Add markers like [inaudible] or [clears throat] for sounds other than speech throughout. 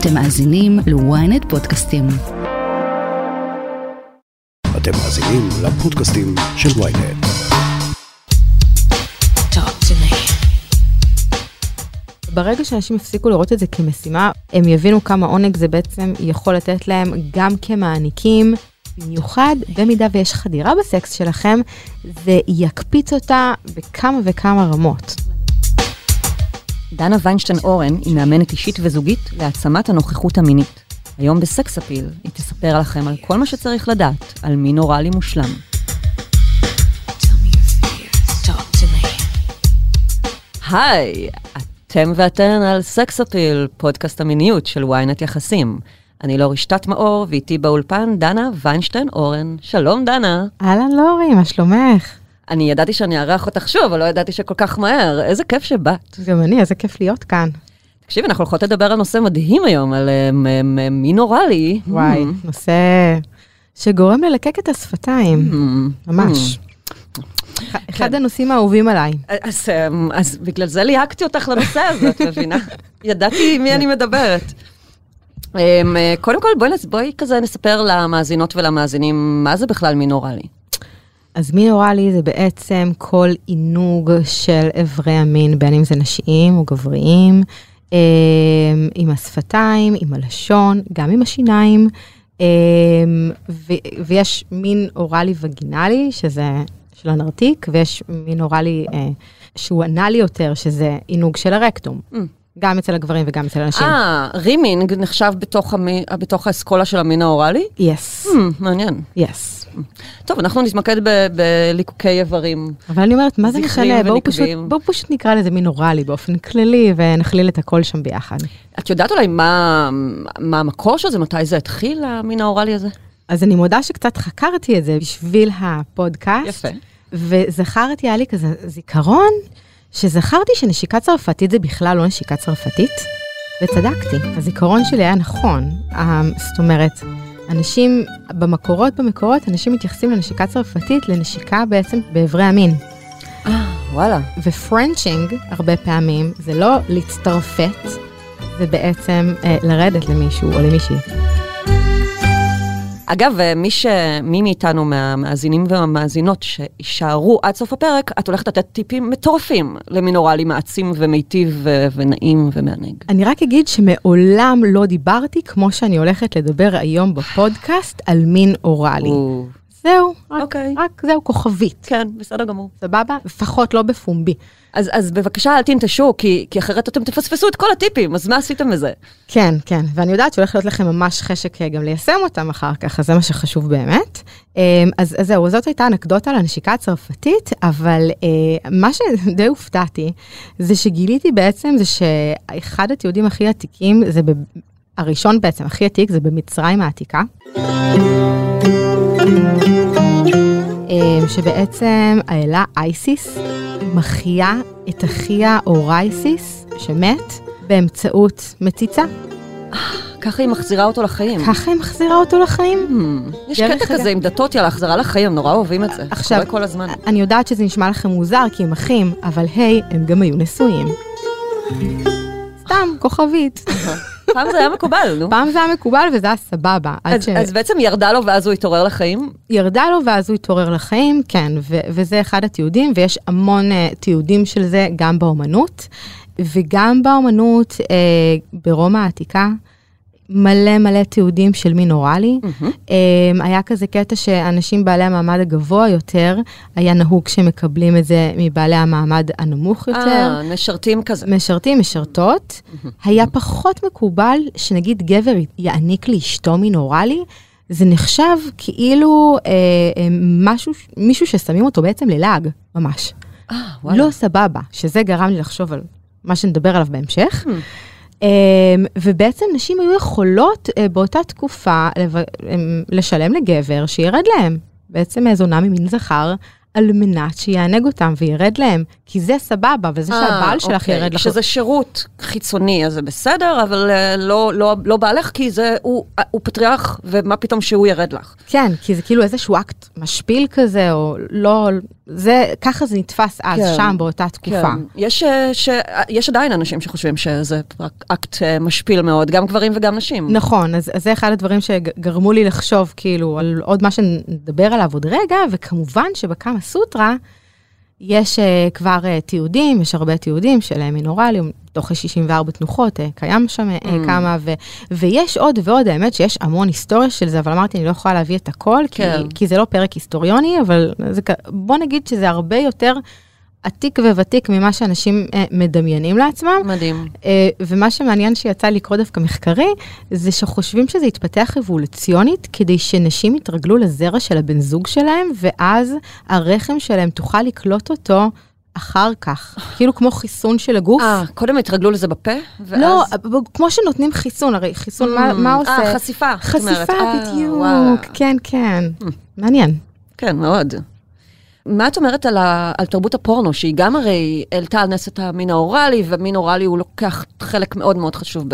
אתם מאזינים ל-ynet פודקאסטים. אתם מאזינים לפודקאסטים של ynet. ברגע שאנשים יפסיקו לראות את זה כמשימה, הם יבינו כמה עונג זה בעצם יכול לתת להם גם כמעניקים, במיוחד במידה ויש חדירה בסקס שלכם, זה יקפיץ אותה בכמה וכמה רמות. דנה ויינשטיין אורן היא מאמנת אישית וזוגית להעצמת הנוכחות המינית. היום בסקס אפיל היא תספר לכם על כל מה שצריך לדעת על מין אוראלי מושלם. היי, אתם ואתן על סקס אפיל, פודקאסט המיניות של ynet יחסים. אני לא רשתת מאור, ואיתי באולפן דנה ויינשטיין אורן. שלום דנה. אהלן לורי, מה שלומך? אני ידעתי שאני אארח אותך שוב, אבל לא ידעתי שכל כך מהר. איזה כיף שבאת. גם אני, איזה כיף להיות כאן. תקשיבי, אנחנו הולכות לדבר על נושא מדהים היום, על אה, מ- מ- מין אוראלי. וואי, Hmm. נושא שגורם ללקק את השפתיים, Hmm. ממש. אחד הנושאים האהובים עליי. אז, אמ, אז בגלל זה ליהקתי אותך לנושא הזה, את מבינה? [laughs] ידעתי עם מי אני מדברת. אמ, אה, קודם כל, בואי, כזה נספר למאזינות ולמאזינים, מה זה בכלל מין אוראלי? אז מין אוראלי זה בעצם כל עינוג של איברי המין, בין אם זה נשיים או גבריים, אה, עם השפתיים, עם הלשון, גם עם השיניים, אה, ו- ויש מין אוראלי וגינלי, שזה של הנרתיק, ויש מין אוראלי אה, שהוא אנאלי יותר, שזה עינוג של הרקטום. Mm. גם אצל הגברים וגם אצל הנשים. אה, רימינג נחשב בתוך, המי, בתוך האסכולה של המין האוראלי? יס, Hmm, מעניין. יס. טוב, אנחנו נתמקד בליקוקי איברים. אבל אני אומרת, מה זה משנה? בואו פשוט. בואו פשוט נקרא לזה מין אוראלי באופן כללי, ונכליל את הכל שם ביחד. את יודעת אולי מה, מה המקור של זה? מתי זה התחיל, המין האוראלי הזה? אז אני מודה שקצת חקרתי את זה בשביל הפודקאסט. יפה. וזכרתי, היה לי כזה זיכרון, שזכרתי שנשיקה צרפתית זה בכלל לא נשיקה צרפתית, וצדקתי. הזיכרון שלי היה נכון. אה, זאת אומרת, אנשים, במקורות, במקורות, אנשים מתייחסים לנשיקה צרפתית לנשיקה בעצם באיברי המין. אה, וואלה. ופרנצ'ינג, הרבה פעמים, זה לא להצטרפת, זה בעצם אה, לרדת למישהו או למישהי. אגב, אה, מי, ש... מי מאיתנו מהמאזינים והמאזינות שיישארו עד סוף הפרק, את הולכת לתת טיפים מטורפים למין אוראלי מעצים ומיטיב ו... ונעים ומענג. אני רק אגיד שמעולם לא דיברתי כמו שאני הולכת לדבר היום בפודקאסט על מין אוראלי. זהו, רק, אוקיי. רק זהו, כוכבית. כן, בסדר גמור. סבבה? לפחות לא בפומבי. אז, אז בבקשה אל תנטשו, כי, כי אחרת אתם תפספסו את כל הטיפים, אז מה עשיתם בזה? כן, כן, ואני יודעת שהולך להיות לכם ממש חשק אה, גם ליישם אותם אחר כך, אז זה מה שחשוב באמת. אה, אז, אז זהו, זאת הייתה אנקדוטה על הנשיקה הצרפתית, אבל אה, מה שדי הופתעתי, זה שגיליתי בעצם זה שאחד התיעודים הכי עתיקים, זה ב... הראשון בעצם, הכי עתיק, זה במצרים העתיקה. אה, שבעצם האלה אייסיס מחיה את אחיה אורייסיס, שמת, באמצעות מציצה. ככה היא מחזירה אותו לחיים. ככה היא מחזירה אותו לחיים. Hmm, יש קטע כזה עם דתות, יאללה, החזרה לחיים, הם נורא אוהבים את זה. עכשיו- כל הזמן. אני יודעת שזה נשמע לכם מוזר כי הם אחים, אבל היי, הם גם היו נשואים. סתם, כוכבית. [laughs] פעם זה היה מקובל, נו. פעם זה היה מקובל וזה היה סבבה. אז, אז בעצם ירדה לו ואז הוא התעורר לחיים? שירדה לו ואז הוא התעורר לחיים, כן, ו- וזה אחד התיעודים, ויש המון uh, תיעודים של זה גם באומנות, וגם באומנות uh, ברומא העתיקה. מלא מלא תיעודים של מין אוראלי. Um, היה כזה קטע שאנשים בעלי המעמד הגבוה יותר, היה נהוג שמקבלים את זה מבעלי המעמד הנמוך יותר. אה, נשרתים כזה. משרתים, משרתות. היה פחות מקובל שנגיד גבר יעניק לאשתו מין אוראלי, זה נחשב כאילו אה, אה, משהו, מישהו ששמים אותו בעצם ללעג, ממש. אה, וואלה. לא סבבה, שזה גרם לי לחשוב על מה שנדבר עליו בהמשך. Hmm. אמ, ובעצם נשים היו יכולות אה, באותה תקופה אמ, לשלם לגבר שירד להם. בעצם זונה ממין זכר, על מנת שיענג אותם וירד להם, כי זה סבבה, וזה אה, שהבעל שלך אוקיי. ירד לך. כשזה שירות חיצוני, אז זה בסדר, אבל אה, לא, לא, לא בעלך, כי זה, הוא, אה, הוא פטריארך, ומה פתאום שהוא ירד לך. כן, כי זה כאילו איזשהו אקט משפיל כזה, או לא, זה, ככה זה נתפס אז, כן. שם, באותה תקופה. כן. יש, ש... יש עדיין אנשים שחושבים שזה אקט משפיל מאוד, גם גברים וגם נשים. נכון, אז, אז זה אחד הדברים שגרמו לי לחשוב כאילו על עוד מה שנדבר עליו עוד רגע, וכמובן שבקמה סוטרה יש uh, כבר uh, תיעודים, יש הרבה תיעודים של uh, מינורליום, תוך 64 תנוחות, uh, קיים שם uh, Mm. כמה, ו, ויש עוד ועוד, האמת שיש המון היסטוריה של זה, אבל אמרתי, אני לא יכולה להביא את הכל, כן. כי, כי זה לא פרק היסטוריוני, אבל זה, בוא נגיד שזה הרבה יותר עתיק וותיק ממה שאנשים uh, מדמיינים לעצמם. מדהים. אה, ומה שמעניין שיצא לקרוא דווקא מחקרי, זה שחושבים שזה יתפתח אבולוציונית, כדי שנשים יתרגלו לזרע של הבן זוג שלהם, ואז הרחם שלהם תוכל לקלוט אותו אחר כך, [laughs] כאילו כמו חיסון של הגוף. אה, קודם התרגלו לזה בפה? ואז... לא, כמו שנותנים חיסון, הרי חיסון, מה, מה עושה? אה, חשיפה. חשיפה, אה, בדיוק. כן, כן. מעניין. כן, מאוד. מה את אומרת על, ה, על תרבות הפורנו, שהיא גם הרי העלתה על נס את המין האוראלי, ומין אוראלי הוא לוקח חלק מאוד מאוד חשוב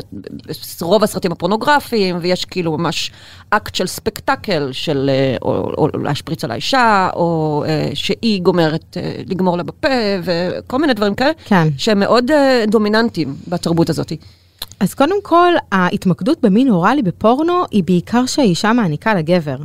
ברוב הסרטים הפורנוגרפיים, ויש כאילו ממש אקט של ספקטקל, של אה, או, או, או להשפריץ על האישה, או אה, שהיא גומרת אה, לגמור לה בפה, וכל מיני דברים כאלה, כן. שהם מאוד אה, דומיננטיים בתרבות הזאת. אז קודם כל, ההתמקדות במין אוראלי בפורנו היא בעיקר שהאישה מעניקה לגבר.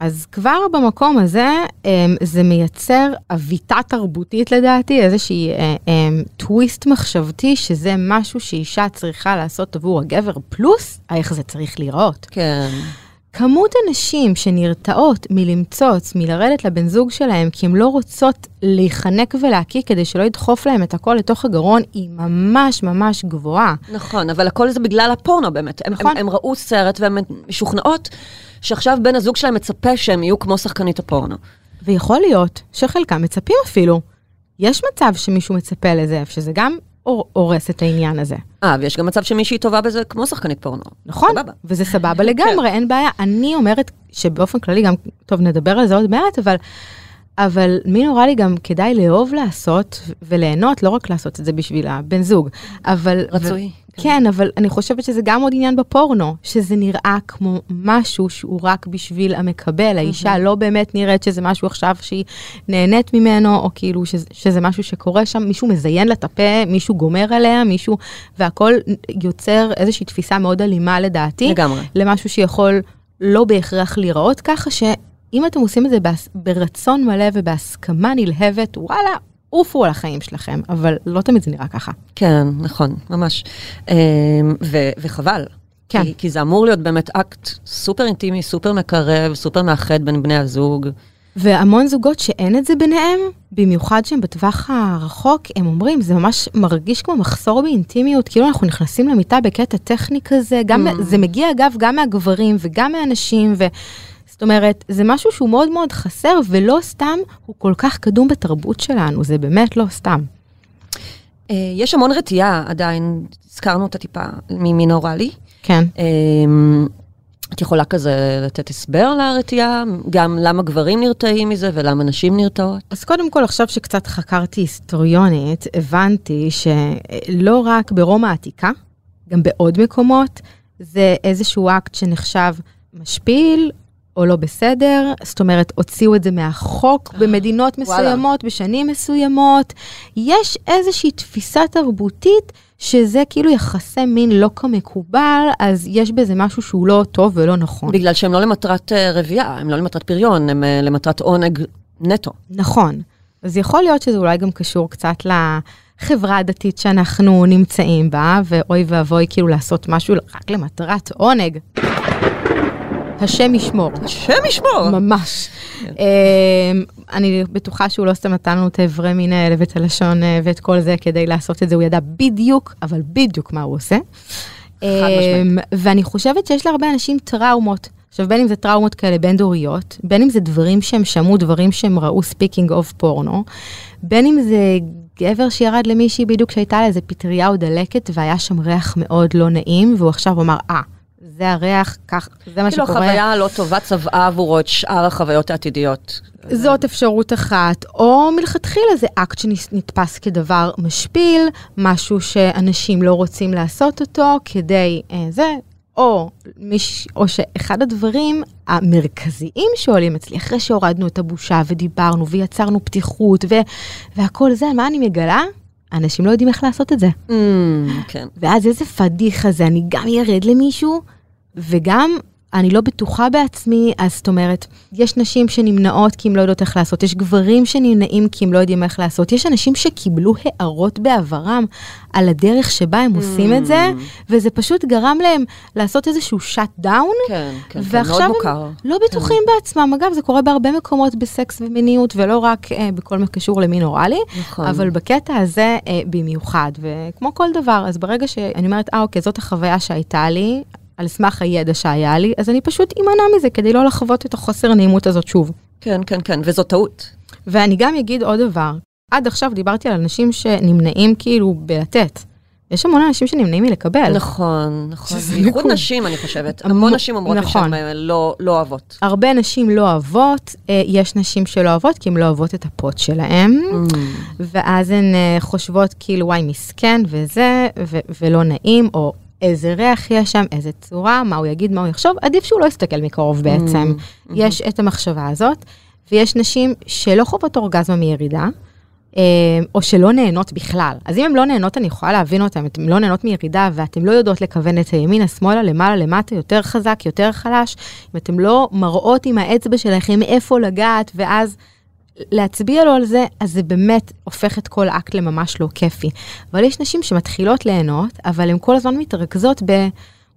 אז כבר במקום הזה אמ, זה מייצר אביטה תרבותית לדעתי, איזושהי אה, אמ, טוויסט מחשבתי, שזה משהו שאישה צריכה לעשות עבור הגבר, פלוס איך זה צריך להיראות. כן. כמות הנשים שנרתעות מלמצוץ, מלרדת לבן זוג שלהם, כי הן לא רוצות להיחנק ולהקיא כדי שלא ידחוף להם את הכל לתוך הגרון, היא ממש ממש גבוהה. נכון, אבל הכל זה בגלל הפורנו באמת. הם, נכון. הם, הם ראו סרט והן משוכנעות שעכשיו בן הזוג שלהם מצפה שהם יהיו כמו שחקנית הפורנו. ויכול להיות שחלקם מצפים אפילו. יש מצב שמישהו מצפה לזה, שזה גם הורס את העניין הזה. אה, ויש גם מצב שמישהי טובה בזה כמו שחקנית פורנו. נכון? סבבה. וזה סבבה לגמרי, אין בעיה. אני אומרת שבאופן כללי, גם, טוב, נדבר על זה עוד מעט, אבל, אבל מי נורא לי גם כדאי לאהוב לעשות וליהנות, לא רק לעשות את זה בשביל הבן זוג, אבל... רצוי. ו- כן, אבל אני חושבת שזה גם עוד עניין בפורנו, שזה נראה כמו משהו שהוא רק בשביל המקבל. האישה לא באמת נראית שזה משהו עכשיו שהיא נהנית ממנו, או כאילו שזה, שזה משהו שקורה שם, מישהו מזיין לה את הפה, מישהו גומר עליה, מישהו, והכל יוצר איזושהי תפיסה מאוד אלימה לדעתי. לגמרי. למשהו שיכול לא בהכרח להיראות ככה, שאם אתם עושים את זה ברצון מלא ובהסכמה נלהבת, וואלה, עופו על החיים שלכם, אבל לא תמיד זה נראה ככה. כן, נכון, ממש. אמ, ו- וחבל. כן. כי, כי זה אמור להיות באמת אקט סופר אינטימי, סופר מקרב, סופר מאחד בין בני הזוג. והמון זוגות שאין את זה ביניהם, במיוחד שהם בטווח הרחוק, הם אומרים, זה ממש מרגיש כמו מחסור באינטימיות, כאילו אנחנו נכנסים למיטה בקטע טכני כזה, גם, Mm. זה מגיע אגב גם מהגברים וגם מהנשים, ו... זאת אומרת, זה משהו שהוא מאוד מאוד חסר, ולא סתם הוא כל כך קדום בתרבות שלנו, זה באמת לא סתם. אה, יש המון רתיעה עדיין, הזכרנו אותה טיפה ממין אוראלי. כן. אמ, את יכולה כזה לתת הסבר לרתיעה? גם למה גברים נרתעים מזה ולמה נשים נרתעות? אז קודם כל, עכשיו שקצת חקרתי היסטוריונית, הבנתי שלא רק ברומא העתיקה, גם בעוד מקומות, זה איזשהו אקט שנחשב משפיל או לא בסדר, זאת אומרת, הוציאו את זה מהחוק במדינות וואלה. מסוימות, בשנים מסוימות. יש איזושהי תפיסה תרבותית שזה כאילו יחסי מין לא כמקובל, אז יש בזה משהו שהוא לא טוב ולא נכון. בגלל שהם לא למטרת אה, רבייה, הם לא למטרת פריון, הם אה, למטרת עונג נטו. נכון. אז יכול להיות שזה אולי גם קשור קצת לחברה הדתית שאנחנו נמצאים בה, ואוי ואבוי כאילו לעשות משהו רק למטרת עונג. השם ישמור. השם ישמור. ממש. אמ, אני בטוחה שהוא לא סתם נתן לנו את האיברי מין האלה ואת הלשון אה, ואת כל זה כדי לעשות את זה, הוא ידע בדיוק, אבל בדיוק מה הוא עושה. אמ, ואני חושבת שיש להרבה אנשים טראומות. עכשיו, בין אם זה טראומות כאלה בין דוריות, בין אם זה דברים שהם שמעו, דברים שהם ראו speaking of פורנו, בין אם זה גבר שירד למישהי בדיוק שהייתה לה איזה פטריה או דלקת והיה שם ריח מאוד לא נעים, והוא עכשיו אמר, אה, זה הריח, כך, זה מה כאילו שקורה. החוויה הלא טובה צבעה עבורו את שאר החוויות העתידיות. זאת אפשרות אחת, או מלכתחילה זה אקט שנתפס כדבר משפיל, משהו שאנשים לא רוצים לעשות אותו כדי אה, זה, או, מיש, או שאחד הדברים המרכזיים שעולים אצלי, אחרי שהורדנו את הבושה ודיברנו ויצרנו פתיחות ו, והכל זה, מה אני מגלה? אנשים לא יודעים איך לעשות את זה. Mm, כן. ואז איזה פדיחה זה, אני גם ירד למישהו, וגם אני לא בטוחה בעצמי, אז זאת אומרת, יש נשים שנמנעות כי הן לא יודעות איך לעשות, יש גברים שנמנעים כי הם לא יודעים איך לעשות, יש אנשים שקיבלו הערות בעברם על הדרך שבה הם עושים את זה, וזה פשוט גרם להם לעשות איזשהו שאט דאון, כן, כן, כן, מאוד ועכשיו מוכר. הם לא בטוחים בעצמם. אגב, זה קורה בהרבה מקומות בסקס ומיניות, ולא רק אה, בכל מה שקשור למין אוראלי, נכון. אבל בקטע הזה אה, במיוחד, וכמו כל דבר, אז ברגע שאני אומרת, אה, אוקיי, זאת החוויה שהייתה לי, על סמך הידע שהיה לי, אז אני פשוט אמנע מזה כדי לא לחוות את החוסר הנעימות הזאת שוב. כן, כן, כן, וזו טעות. ואני גם אגיד עוד דבר, עד עכשיו דיברתי על אנשים שנמנעים כאילו בלתת. יש המון אנשים שנמנעים מלקבל. נכון, נכון. בייחוד. נשים, אני חושבת. המון- נשים אומרות לי נכון. שהן אה, לא לא אוהבות. הרבה נשים לא אוהבות, אה, יש נשים שלא אוהבות כי הן לא אוהבות את הפוט שלהם, Mm. ואז הן אה, חושבות כאילו וואי מסכן וזה, ו- ולא נעים, או איזה ריח יש שם, איזה צורה, מה הוא יגיד, מה הוא יחשוב, עדיף שהוא לא יסתכל מקרוב בעצם. יש את המחשבה הזאת, ויש נשים שלא חוות אורגזמה מירידה. אה, או שלא נהנות בכלל. אז אם הן לא נהנות, אני יכולה להבין אותן. אתן לא נהנות מירידה ואתן לא יודעות לכוון את הימינה, שמאלה, למעלה, למטה, יותר חזק, יותר חלש, אם אתן לא מראות עם האצבע שלכם איפה לגעת, ואז להצביע לו על זה, אז זה באמת הופך את כל אקט לממש לא כיפי. אבל יש נשים שמתחילות ליהנות, אבל הן כל הזמן מתרכזות ב...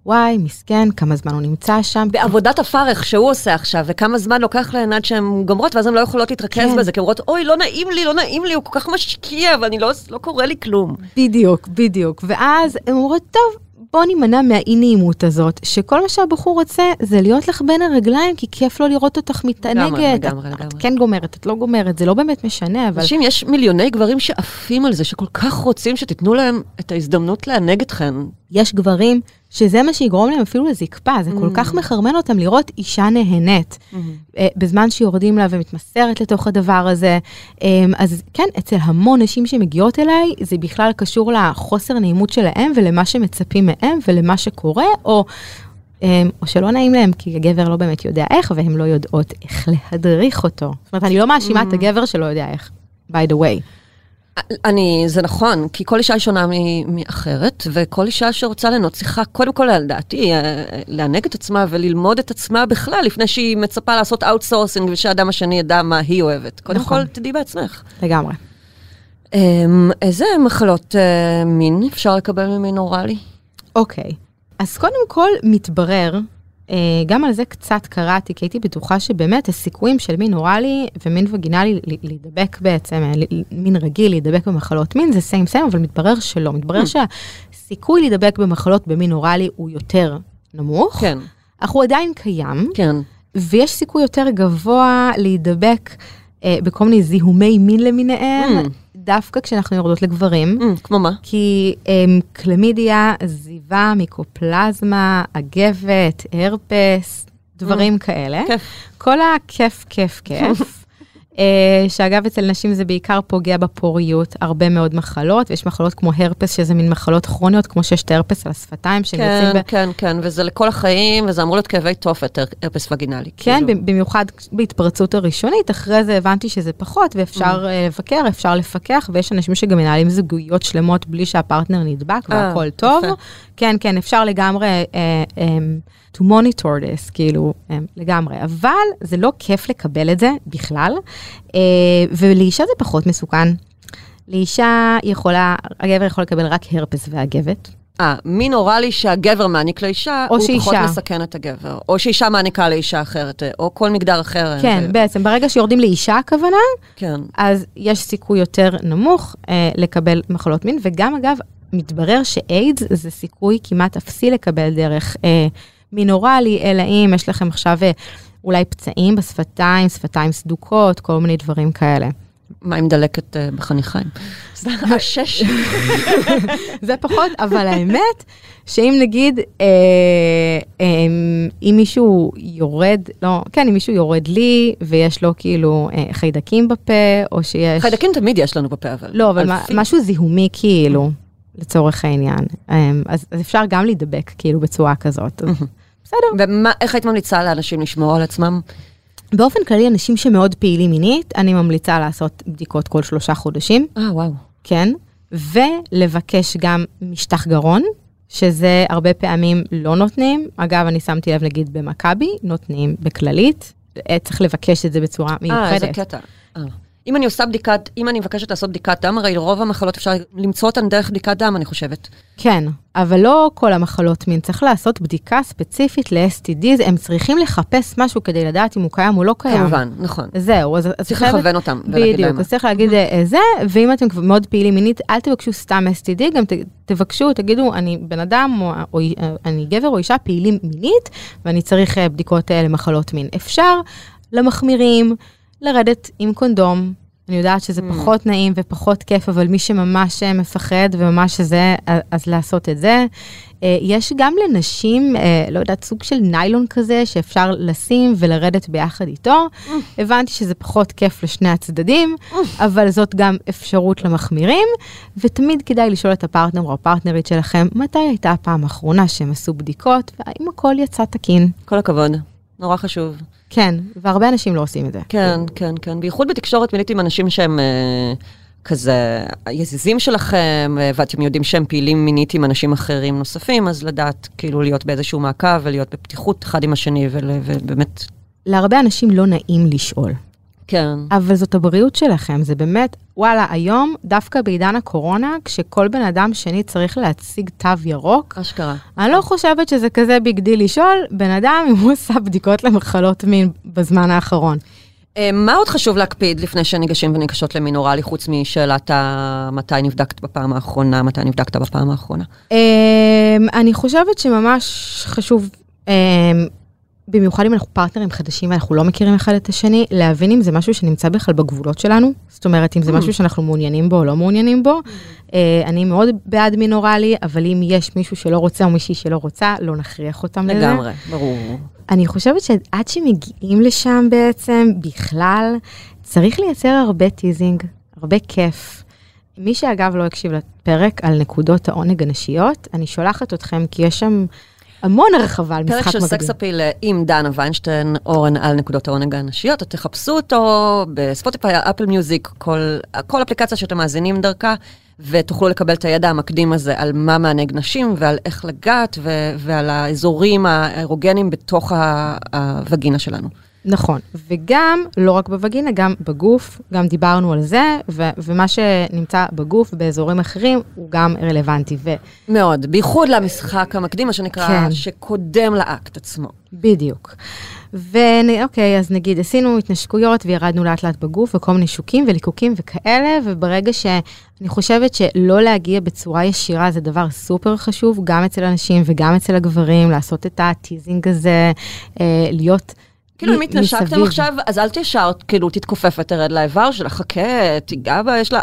וואי, מסכן, כמה זמן הוא נמצא שם. בעבודת הפרך שהוא עושה עכשיו, וכמה זמן לוקח להן עד שהן גומרות, ואז הן לא יכולות להתרכז כן. בזה, כי הן אומרות, אוי, לא נעים לי, לא נעים לי, הוא כל כך משקיע, ואני לא, לא קורה לי כלום. בדיוק, בדיוק. ואז הן אומרות, טוב, בוא נימנע מהאי נעימות הזאת, שכל מה שהבחור רוצה זה להיות לך בין הרגליים, כי כיף לו לראות אותך מתענגת. לגמרי, את- לגמרי, את לגמרי. כן גומרת, את לא גומרת, זה לא באמת משנה, אבל... אנשים, יש מיליוני גברים שעפים על זה, שכל כך רוצים שתיתנו להם את ההזדמנות לענג אתכן. יש גברים שזה מה שיגרום להם אפילו לזקפה, זה כל Mm. כך מחרמן אותם לראות אישה נהנית. אה, בזמן שיורדים לה ומתמסרת לתוך הדבר הזה. אה, אז כן, אצל המון נשים שמגיעות אליי, זה בכלל קשור לחוסר נעימות שלהם ולמה שמצפים מהם ולמה שקורה, או, אה, או שלא נעים להם כי הגבר לא באמת יודע איך, והן לא יודעות איך להדריך אותו. זאת אומרת, אני לא מאשימה את הגבר שלא יודע איך, by the way. אני, זה נכון, כי כל אישה היא שונה מאחרת, וכל אישה שרוצה ליהנות צריכה, קודם כל, לדעתי, אה, לענג את עצמה וללמוד את עצמה בכלל, לפני שהיא מצפה לעשות outsourcing ושהאדם השני ידע מה היא אוהבת. קודם נכון. כל, תדעי בעצמך. לגמרי. אמ, איזה מחלות אה, מין אפשר לקבל ממין אוראלי? אוקיי, אז קודם כל מתברר, גם על זה קצת קראתי, כי הייתי בטוחה שבאמת הסיכויים של מין אוראלי ומין וגינלי להידבק בעצם, אה, מין רגיל להידבק במחלות מין זה סיים סיים, אבל מתברר שלא. מתברר שהסיכוי להידבק במחלות במין אוראלי הוא יותר נמוך, כן, אך הוא עדיין קיים, כן. ויש סיכוי יותר גבוה להידבק אה, בכל מיני זיהומי מין למיניהם, Mm. דווקא כשאנחנו יורדות לגברים. אמ, כמו מה? כי um, קלמידיה, זיבה, מיקופלזמה, אגבת, הרפס, דברים כאלה. כיף. כל הכיף, כיף, כיף. [laughs] uh, שאגב, אצל נשים זה בעיקר פוגע בפוריות, הרבה מאוד מחלות, ויש מחלות כמו הרפס, שזה מין מחלות כרוניות, כמו שיש את ההרפס על השפתיים, שהם כן, יוצאים ב... כן, כן, וזה לכל החיים, וזה אמור להיות כאבי תופת, הר- הרפס וגינלי. כן, כאילו. במיוחד בהתפרצות הראשונית, אחרי זה הבנתי שזה פחות, ואפשר אה, לבקר, אפשר לפקח, ויש אנשים שגם מנהלים זוגיות שלמות בלי שהפרטנר נדבק, אה, והכל טוב. יפה. כן, כן, אפשר לגמרי אה, אה, to monitor this, כאילו, אה, לגמרי. אבל זה לא כיף לקבל את זה בכלל, אה, ולאישה זה פחות מסוכן. לאישה יכולה, הגבר יכול לקבל רק הרפס ואגבת. אה, מין אוראלי שהגבר מעניק לאישה, הוא פחות שאישה. מסכן את הגבר. או שאישה מעניקה לאישה אחרת, או כל מגדר אחר. כן, ו- בעצם, ברגע שיורדים לאישה הכוונה, כן. אז יש סיכוי יותר נמוך אה, לקבל מחלות מין, וגם אגב, מתברר שאיידס זה סיכוי כמעט אפסי לקבל דרך אה, מין אוראלי, אלא אם יש לכם עכשיו אה, אולי פצעים בשפתיים, שפתיים סדוקות, כל מיני דברים כאלה. מה עם דלקת אה, בחניכיים? סתם, [laughs] השש. זה פחות, אבל האמת, שאם נגיד, אה, אה, אם מישהו יורד, לא, כן, אם מישהו יורד לי, ויש לו כאילו אה, חיידקים בפה, או שיש... חיידקים תמיד יש לנו בפה, אבל... לא, אבל מה-. משהו זיהומי כאילו, לצורך העניין. אה, אז, אז אפשר גם להידבק כאילו בצורה כזאת. בסדר. ואיך היית ממליצה לאנשים לשמור על עצמם? באופן כללי, אנשים שמאוד פעילים מינית, אני ממליצה לעשות בדיקות כל שלושה חודשים. אה, וואו. כן, ולבקש גם משטח גרון, שזה הרבה פעמים לא נותנים. אגב, אני שמתי לב, נגיד במכבי, נותנים בכללית. אה, צריך לבקש את זה בצורה אה, איזה מיוחדת. קטע. אה. אם אני עושה בדיקת, אם אני מבקשת לעשות בדיקת דם, הרי רוב המחלות אפשר למצוא אותן דרך בדיקת דם, אני חושבת. כן, אבל לא כל המחלות מין. צריך לעשות בדיקה ספציפית ל-STDs, הם צריכים לחפש משהו כדי לדעת אם הוא קיים או לא קיים. כמובן, נכון. זהו, אז... צריך חייבת- לכוון אותם ולהגיד בדיוק. אז צריך להגיד אה, זה, ואם אתם מאוד פעילים מינית, אל תבקשו סתם STD, גם ת- תבקשו, תגידו, אני בן אדם, או, או אה, אני גבר או אישה פעילים מינית, ואני צריך אה, בדיקות אה, למחלות מין. אפשר למחמירים לרדת עם קונדום. אני יודעת שזה Mm. פחות נעים ופחות כיף, אבל מי שממש אה, מפחד וממש זה, אה, אז לעשות את זה. אה, יש גם לנשים, לא יודעת, סוג של ניילון כזה, שאפשר לשים ולרדת ביחד איתו. הבנתי שזה פחות כיף לשני הצדדים, אבל זאת גם אפשרות למחמירים, ותמיד כדאי לשאול את הפרטנר או הפרטנרית שלכם, מתי הייתה הפעם האחרונה שהם עשו בדיקות, והאם הכל יצא תקין. כל הכבוד, נורא חשוב. כן, והרבה אנשים לא עושים את זה. כן, כן, כן. בייחוד בתקשורת מינית עם אנשים שהם אה, כזה היזיזים שלכם, אה, ואתם יודעים שהם פעילים מינית עם אנשים אחרים נוספים, אז לדעת, כאילו, להיות באיזשהו מעקב ולהיות בפתיחות אחד עם השני, ובאמת, להרבה אנשים לא נעים לשאול, כן. אבל זאת הבריאות שלכם, זה באמת, וואלה, היום, דווקא בעידן הקורונה, כשכל בן אדם שני צריך להציג תו ירוק, אשכרה. אני לא חושבת שזה כזה big deal לשאול בן אדם אם הוא עשה בדיקות למחלות מין בזמן האחרון. אה, מה עוד חשוב להקפיד לפני שניגשים וניגשות למין אוראלי, חוץ משאלת ה... מתי נבדקת בפעם האחרונה, מתי נבדקת בפעם האחרונה? אמ, אני חושבת שממש חשוב, אמ, במיוחד אם אנחנו פרטנרים חדשים ואנחנו לא מכירים אחד את השני, להבין אם זה משהו שנמצא בכלל בגבולות שלנו. זאת אומרת, אם זה משהו שאנחנו מעוניינים בו או לא מעוניינים בו. אה, אני מאוד בעד מין אוראלי, אבל אם יש מישהו שלא רוצה או מישהי שלא רוצה, לא נכריח אותם לזה. לגמרי, ברור. אני חושבת שעד שמגיעים לשם בעצם, בכלל, צריך לייצר הרבה teasing, הרבה כיף. מי שאגב לא הקשיב לפרק על נקודות העונג הנשיות, אני שולחת אתכם כי יש שם המון הרחבה על משחק פרק מקביל. של סקס אפיל אה, עם דנה ויינשטיין, אורן על נקודות העונג הנשיות, תחפשו אותו בספוטיפיי, אפל מיוזיק, כל, כל אפליקציה שאתם מאזינים דרכה, ותוכלו לקבל את הידע המקדים הזה על מה מענג נשים ועל איך לגעת ו- ועל האזורים האירוגנים בתוך ה- הווגינה שלנו. נכון, וגם, לא רק בווגינה, גם בגוף, גם דיברנו על זה, ו- ומה שנמצא בגוף באזורים אחרים הוא גם רלוונטי. ו- מאוד, בייחוד למשחק המקדים, מה שנקרא, כן. שקודם לאקט עצמו. בדיוק. ואוקיי, אז נגיד עשינו התנשקויות וירדנו לאט לאט בגוף וכל מיני שוקים וליקוקים וכאלה, וברגע שאני חושבת שלא להגיע בצורה ישירה זה דבר סופר חשוב, גם אצל הנשים וגם אצל הגברים, לעשות את הטיזינג הזה, אה, להיות כאילו, אם התנשקתם. עכשיו, אז אל תישר, כאילו, תתכופף ותרד לאיבר שלה, חכה, תיגע בה, יש לה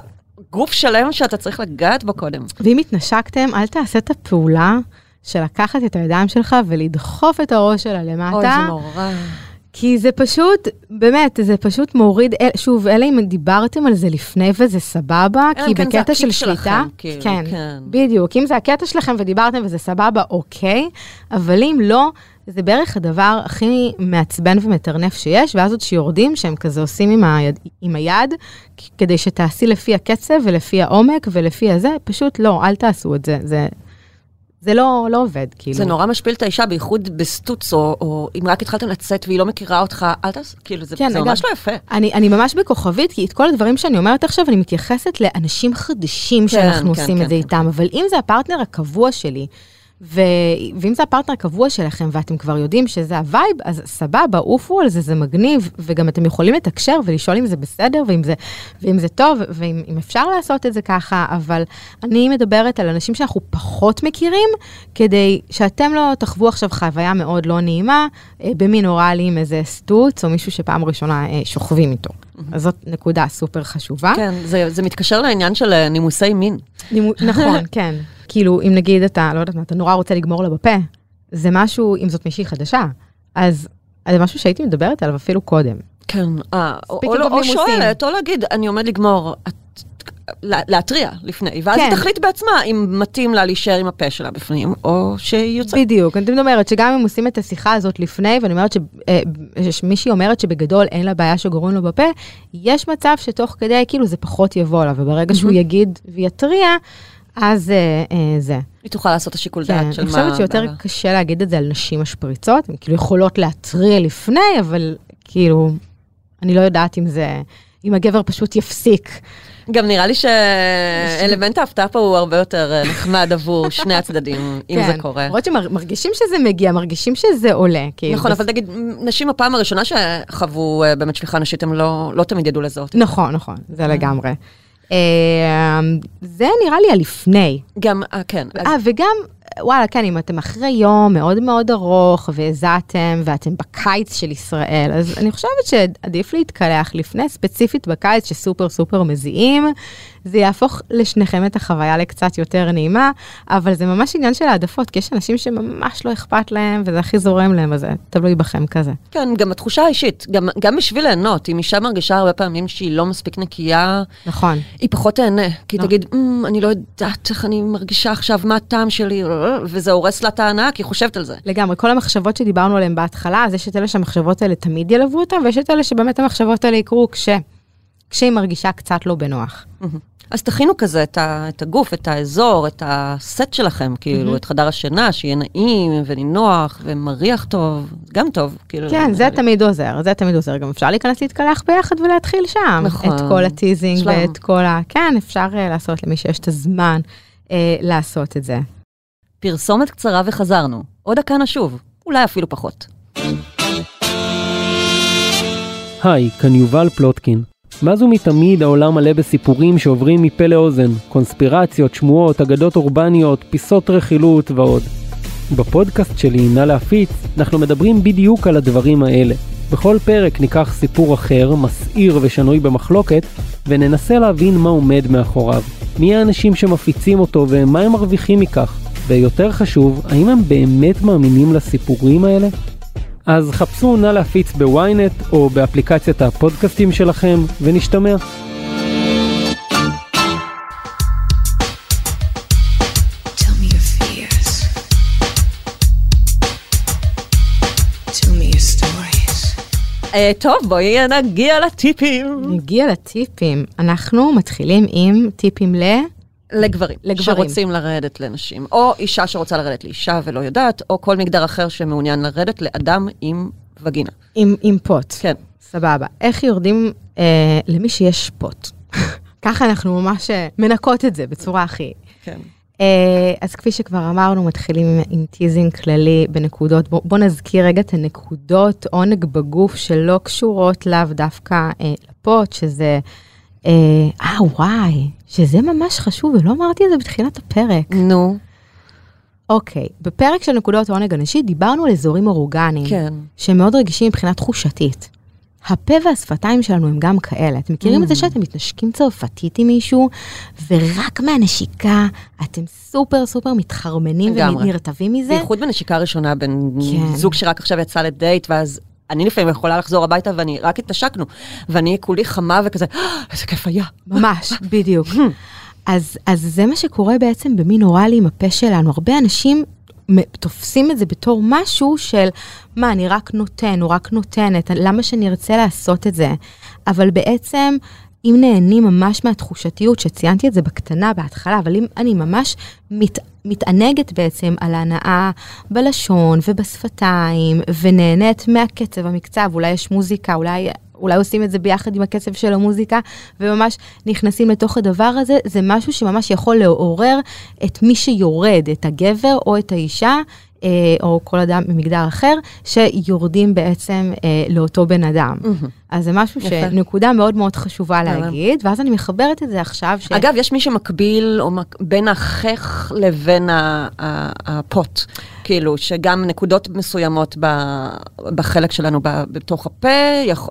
גוף שלם שאתה צריך לגעת בו קודם. ואם התנשקתם, אל תעשה את הפעולה של לקחת את הידיים שלך ולדחוף את הראש שלה למטה. אוי, זה נורא. כי זה פשוט, באמת, זה פשוט מוריד, אל- שוב, אלא אם דיברתם על זה לפני וזה סבבה, כי כן בקטע של שליטה, שלכם, כאילו, כן, כן. בדיוק, אם זה הקטע שלכם ודיברתם וזה סבבה, אוקיי, אבל אם לא, זה בערך הדבר הכי מעצבן ומטרנף שיש, ואז עוד שיורדים, שהם כזה עושים עם היד, עם היד כדי שתעשי לפי הקצב ולפי העומק ולפי הזה, פשוט לא, אל תעשו את זה, זה, זה לא, לא עובד, כאילו. זה נורא משפיל את האישה, בייחוד בסטוץ, או, או אם רק התחלתם לצאת והיא לא מכירה אותך, אל תעשה, כאילו, זה, כן, זה אגב, ממש לא יפה. אני, אני ממש בכוכבית, כי את כל הדברים שאני אומרת עכשיו, אני מתייחסת לאנשים חדשים שאנחנו כן, עושים כן, את זה כן, איתם, אבל אם זה הפרטנר הקבוע שלי, ו... ואם זה הפרטנר הקבוע שלכם ואתם כבר יודעים שזה ה vibe, אז סבבה, עופו על זה, זה מגניב, וגם אתם יכולים לתקשר ולשאול אם זה בסדר, ואם זה, ואם זה טוב, ואם אם אפשר לעשות את זה ככה, אבל אני מדברת על אנשים שאנחנו פחות מכירים, כדי שאתם לא תחוו עכשיו חוויה מאוד לא נעימה, אה, במין אוראלי עם איזה סטוץ, או מישהו שפעם ראשונה אה, שוכבים איתו. אז זאת נקודה סופר חשובה. כן, זה, זה מתקשר לעניין של אה, נימוסי מין. נימו, נכון, [laughs] כן. כאילו, אם נגיד אתה, לא יודעת מה, אתה נורא רוצה לגמור לה בפה, זה משהו, אם זאת מישהי חדשה, אז זה משהו שהייתי מדברת עליו אפילו קודם. כן, אה, או, Speaking או, או. שואלת, או להגיד, אני עומד לגמור, את, לה- להתריע לפני, ואז כן. היא תחליט בעצמה אם מתאים לה להישאר עם הפה שלה בפנים, או שהיא יוצאת. בדיוק, אני תמיד אומרת שגם אם עושים את השיחה הזאת לפני, ואני אומרת אה, שמישהי אומרת שבגדול אין לה בעיה שגורמים לו בפה, יש מצב שתוך כדי, כאילו זה פחות יבוא לה, וברגע שהוא יגיד ויתריע, אז אה, אה, זה. היא תוכל לעשות את השיקול כן, דעת של אני מה... חושבת שיותר מה- קשה להגיד את זה על נשים משפריצות, הן כאילו יכולות להתריע לפני, אבל כאילו, אני לא יודעת אם זה, אם הגבר פשוט יפסיק. גם נראה לי שאלמנט ההפתעה פה הוא הרבה יותר אה, נחמד עבור שני הצדדים, אם זה קורה. למרות שמרגישים שזה מגיע, מרגישים שזה עולה. כאילו, נכון, אבל נגיד, נשים הפעם הראשונה שחוו אה, באמת שפיכה נשית, הם לא לא תמיד ידעו לזהות. נכון, נכון, זה לגמרי. אה, זה נראה לי הלפני. גם, אה, כן. אז- אה, וגם, וואלה, כן, אם אתם אחרי יום מאוד מאוד ארוך והזעתם ואתם בקיץ של ישראל, אז אני חושבת שעדיף להתקלח לפני, ספציפית בקיץ שסופר סופר מזיעים, זה יהפוך לשניכם את החוויה לקצת יותר נעימה, אבל זה ממש עניין של העדפות, כי יש אנשים שממש לא אכפת להם וזה הכי זורם להם, אז זה תלוי בכם כזה. כן, גם התחושה האישית, גם, גם בשביל ליהנות, אם אישה מרגישה הרבה פעמים שהיא לא מספיק נקייה, נכון. היא פחות תהנה. כי לא. תגיד, "אמ, אני לא יודעת איך אני מרגישה עכשיו, מה הטעם שלי, וזה הורס לה את ההנאה, כי היא חושבת על זה. לגמרי, כל המחשבות שדיברנו עליהן בהתחלה, אז יש את אלה שהמחשבות האלה תמיד ילוו אותם, ויש את אלה שבאמת המחשבות האלה יקרו כש... כשהיא מרגישה קצת לא בנוח. אז תכינו כזה את, ה, את הגוף, את האזור, את הסט שלכם, כאילו, את חדר השינה, שיהיה נעים ונינוח ומריח טוב, גם טוב, כאילו. כן, זה לי. תמיד עוזר, זה תמיד עוזר. גם אפשר להיכנס להתקלח ביחד ולהתחיל שם. נכון. את כל הטיזינג שלום. ואת כל ה... כן, אפשר אה, לעשות למי שיש את הזמן אה, לעשות את זה. פרסומת קצרה וחזרנו. עוד דקה נשוב, אולי אפילו פחות. היי, כאן יובל פלוטקין. מאז ומתמיד העולם מלא בסיפורים שעוברים מפה לאוזן, קונספירציות, שמועות, אגדות אורבניות, פיסות רכילות ועוד. בפודקאסט שלי, נא להפיץ, אנחנו מדברים בדיוק על הדברים האלה. בכל פרק ניקח סיפור אחר, מסעיר ושנוי במחלוקת, וננסה להבין מה עומד מאחוריו. מי האנשים שמפיצים אותו ומה הם מרוויחים מכך. ויותר חשוב, האם הם באמת מאמינים לסיפורים האלה? אז חפשו נא להפיץ בוויינט או באפליקציית הפודקאסטים שלכם, ונשתמע. אה, טוב, בואי נגיע לטיפים. נגיע לטיפים. אנחנו מתחילים עם טיפים ל... לגברים, לגברים. שרוצים לרדת לנשים, או אישה שרוצה לרדת לאישה ולא יודעת, או כל מגדר אחר שמעוניין לרדת לאדם עם וגינה. עם, עם פוט. כן. סבבה. איך יורדים אה, למי שיש פוט? [laughs] ככה אנחנו ממש אה, מנקות את זה בצורה הכי... כן. אה, אז כפי שכבר אמרנו, מתחילים עם, עם teasing כללי בנקודות. בוא, בוא נזכיר רגע את הנקודות עונג בגוף שלא קשורות לאו דווקא אה, לפוט, שזה... אה, אה, וואי, שזה ממש חשוב, ולא אמרתי את זה בתחילת הפרק. נו, אוקיי, בפרק של נקודות העונג הנשי דיברנו על אזורים אורגניים, כן. שהם מאוד רגישים מבחינה תחושתית. הפה והשפתיים שלנו הם גם כאלה. אתם מכירים את זה שאתם מתנשקים צרפתית עם מישהו, ורק מהנשיקה אתם סופר סופר מתחרמנים. ונרטבים מזה? בייחוד בנשיקה ראשונה בין כן. זוג שרק עכשיו יצא לדייט, ואז אני לפעמים יכולה לחזור הביתה ואני רק התנשקנו, ואני כולי חמה וכזה, "אה, איזה כיף היה. ממש, [laughs] בדיוק. אז, אז זה מה שקורה בעצם במין אוראלי עם הפה שלנו. הרבה אנשים תופסים את זה בתור משהו של, מה, אני רק נותן, או רק נותנת, למה שאני ארצה לעשות את זה? אבל בעצם, אם נהנים ממש מהתחושתיות, שציינתי את זה בקטנה בהתחלה, אבל אם אני ממש מת, מתענגת בעצם על ההנאה בלשון ובשפתיים, ונהנית מהקצב, המקצב, אולי יש מוזיקה, אולי אולי עושים את זה ביחד עם הקצב של המוזיקה, וממש נכנסים לתוך הדבר הזה, זה משהו שממש יכול לעורר את מי שיורד, את הגבר או את האישה, או כל אדם ממגדר אחר, שיורדים בעצם אה, לאותו בן אדם. אז זה משהו יפה. שנקודה מאוד מאוד חשובה. להגיד, ואז אני מחברת את זה עכשיו, ש... אגב, יש מי שמקביל או מק- בין החך לבין הפוט. כאילו, שגם נקודות מסוימות ב- בחלק שלנו ב- בתוך הפה, יכ-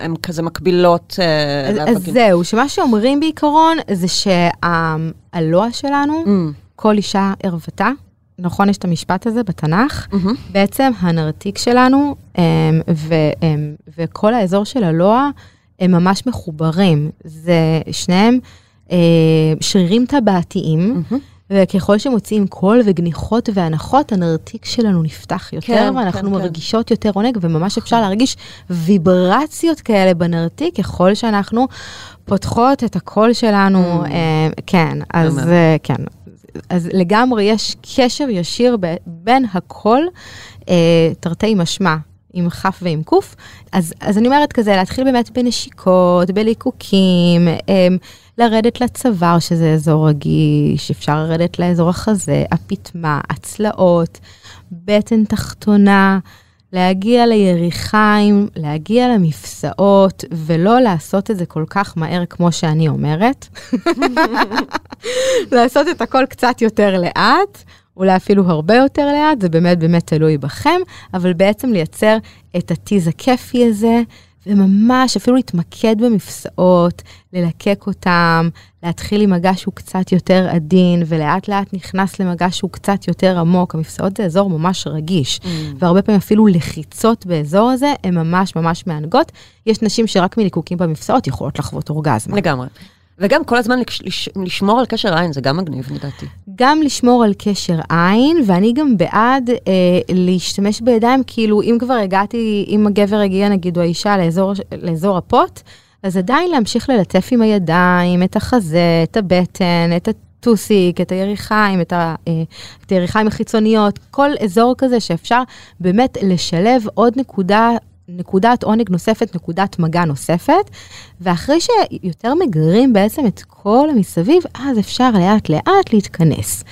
הם כזה מקבילות אה, אז, אז. זהו, שמה שאומרים בעיקרון זה שהלוע שלנו, Mm, כל אישה ערוותה, נכון, יש את המשפט הזה בתנ"ך, מהמם. בעצם הנרתיק שלנו אמ, ו, אמ, וכל האזור של הלוע הם ממש מחוברים. זה שניהם אה, שרירים טבעתיים, מהמם. וככל שמוציאים קול וגניחות והנחות, הנרתיק שלנו נפתח יותר, כן, ואנחנו כן, כן. מרגישות יותר עונג, וממש אפשר להרגיש ויברציות כאלה בנרתיק, ככל שאנחנו פותחות את הקול שלנו, Mm. אה, כן, אז. אה, כן. אז לגמרי יש קשר ישיר ב- בין הכל, אה, תרתי משמע. עם כ' ועם ק', אז, אז אני אומרת כזה, להתחיל באמת בנשיקות, בליקוקים, אה, לרדת לצוואר, שזה אזור רגיש, אפשר לרדת לאזור החזה, הפטמה, הצלעות, בטן תחתונה, להגיע ליריחיים, להגיע למפסעות, ולא לעשות את זה כל כך מהר כמו שאני אומרת. [laughs] לעשות את הכל קצת יותר לאט, אולי אפילו הרבה יותר לאט, זה באמת באמת תלוי בכם, אבל בעצם לייצר את הטיז הכיפי הזה, וממש אפילו להתמקד במפסעות, ללקק אותם, להתחיל עם מגע שהוא קצת יותר עדין, ולאט לאט נכנס למגע שהוא קצת יותר עמוק. המפסעות זה אזור ממש רגיש, והרבה פעמים אפילו לחיצות באזור הזה הן ממש ממש מענגות. יש נשים שרק מליקוקים במפסעות יכולות לחוות אורגזמה. לגמרי. וגם כל הזמן לש- לש- לשמור על קשר עין, זה גם מגניב לדעתי. גם לשמור על קשר עין, ואני גם בעד אה, להשתמש בידיים, כאילו אם כבר הגעתי, אם הגבר הגיע נגיד או האישה לאזור, לאזור הפוט, אז עדיין להמשיך ללטף עם הידיים, את החזה, את הבטן, את הטוסיק, את היריחיים, את, ה, אה, את היריחיים החיצוניות, כל אזור כזה שאפשר באמת לשלב עוד נקודה. נקודת עונג נוספת, נקודת מגע נוספת, ואחרי שיותר מגרים בעצם את כל המסביב, אז אפשר לאט לאט להתכנס.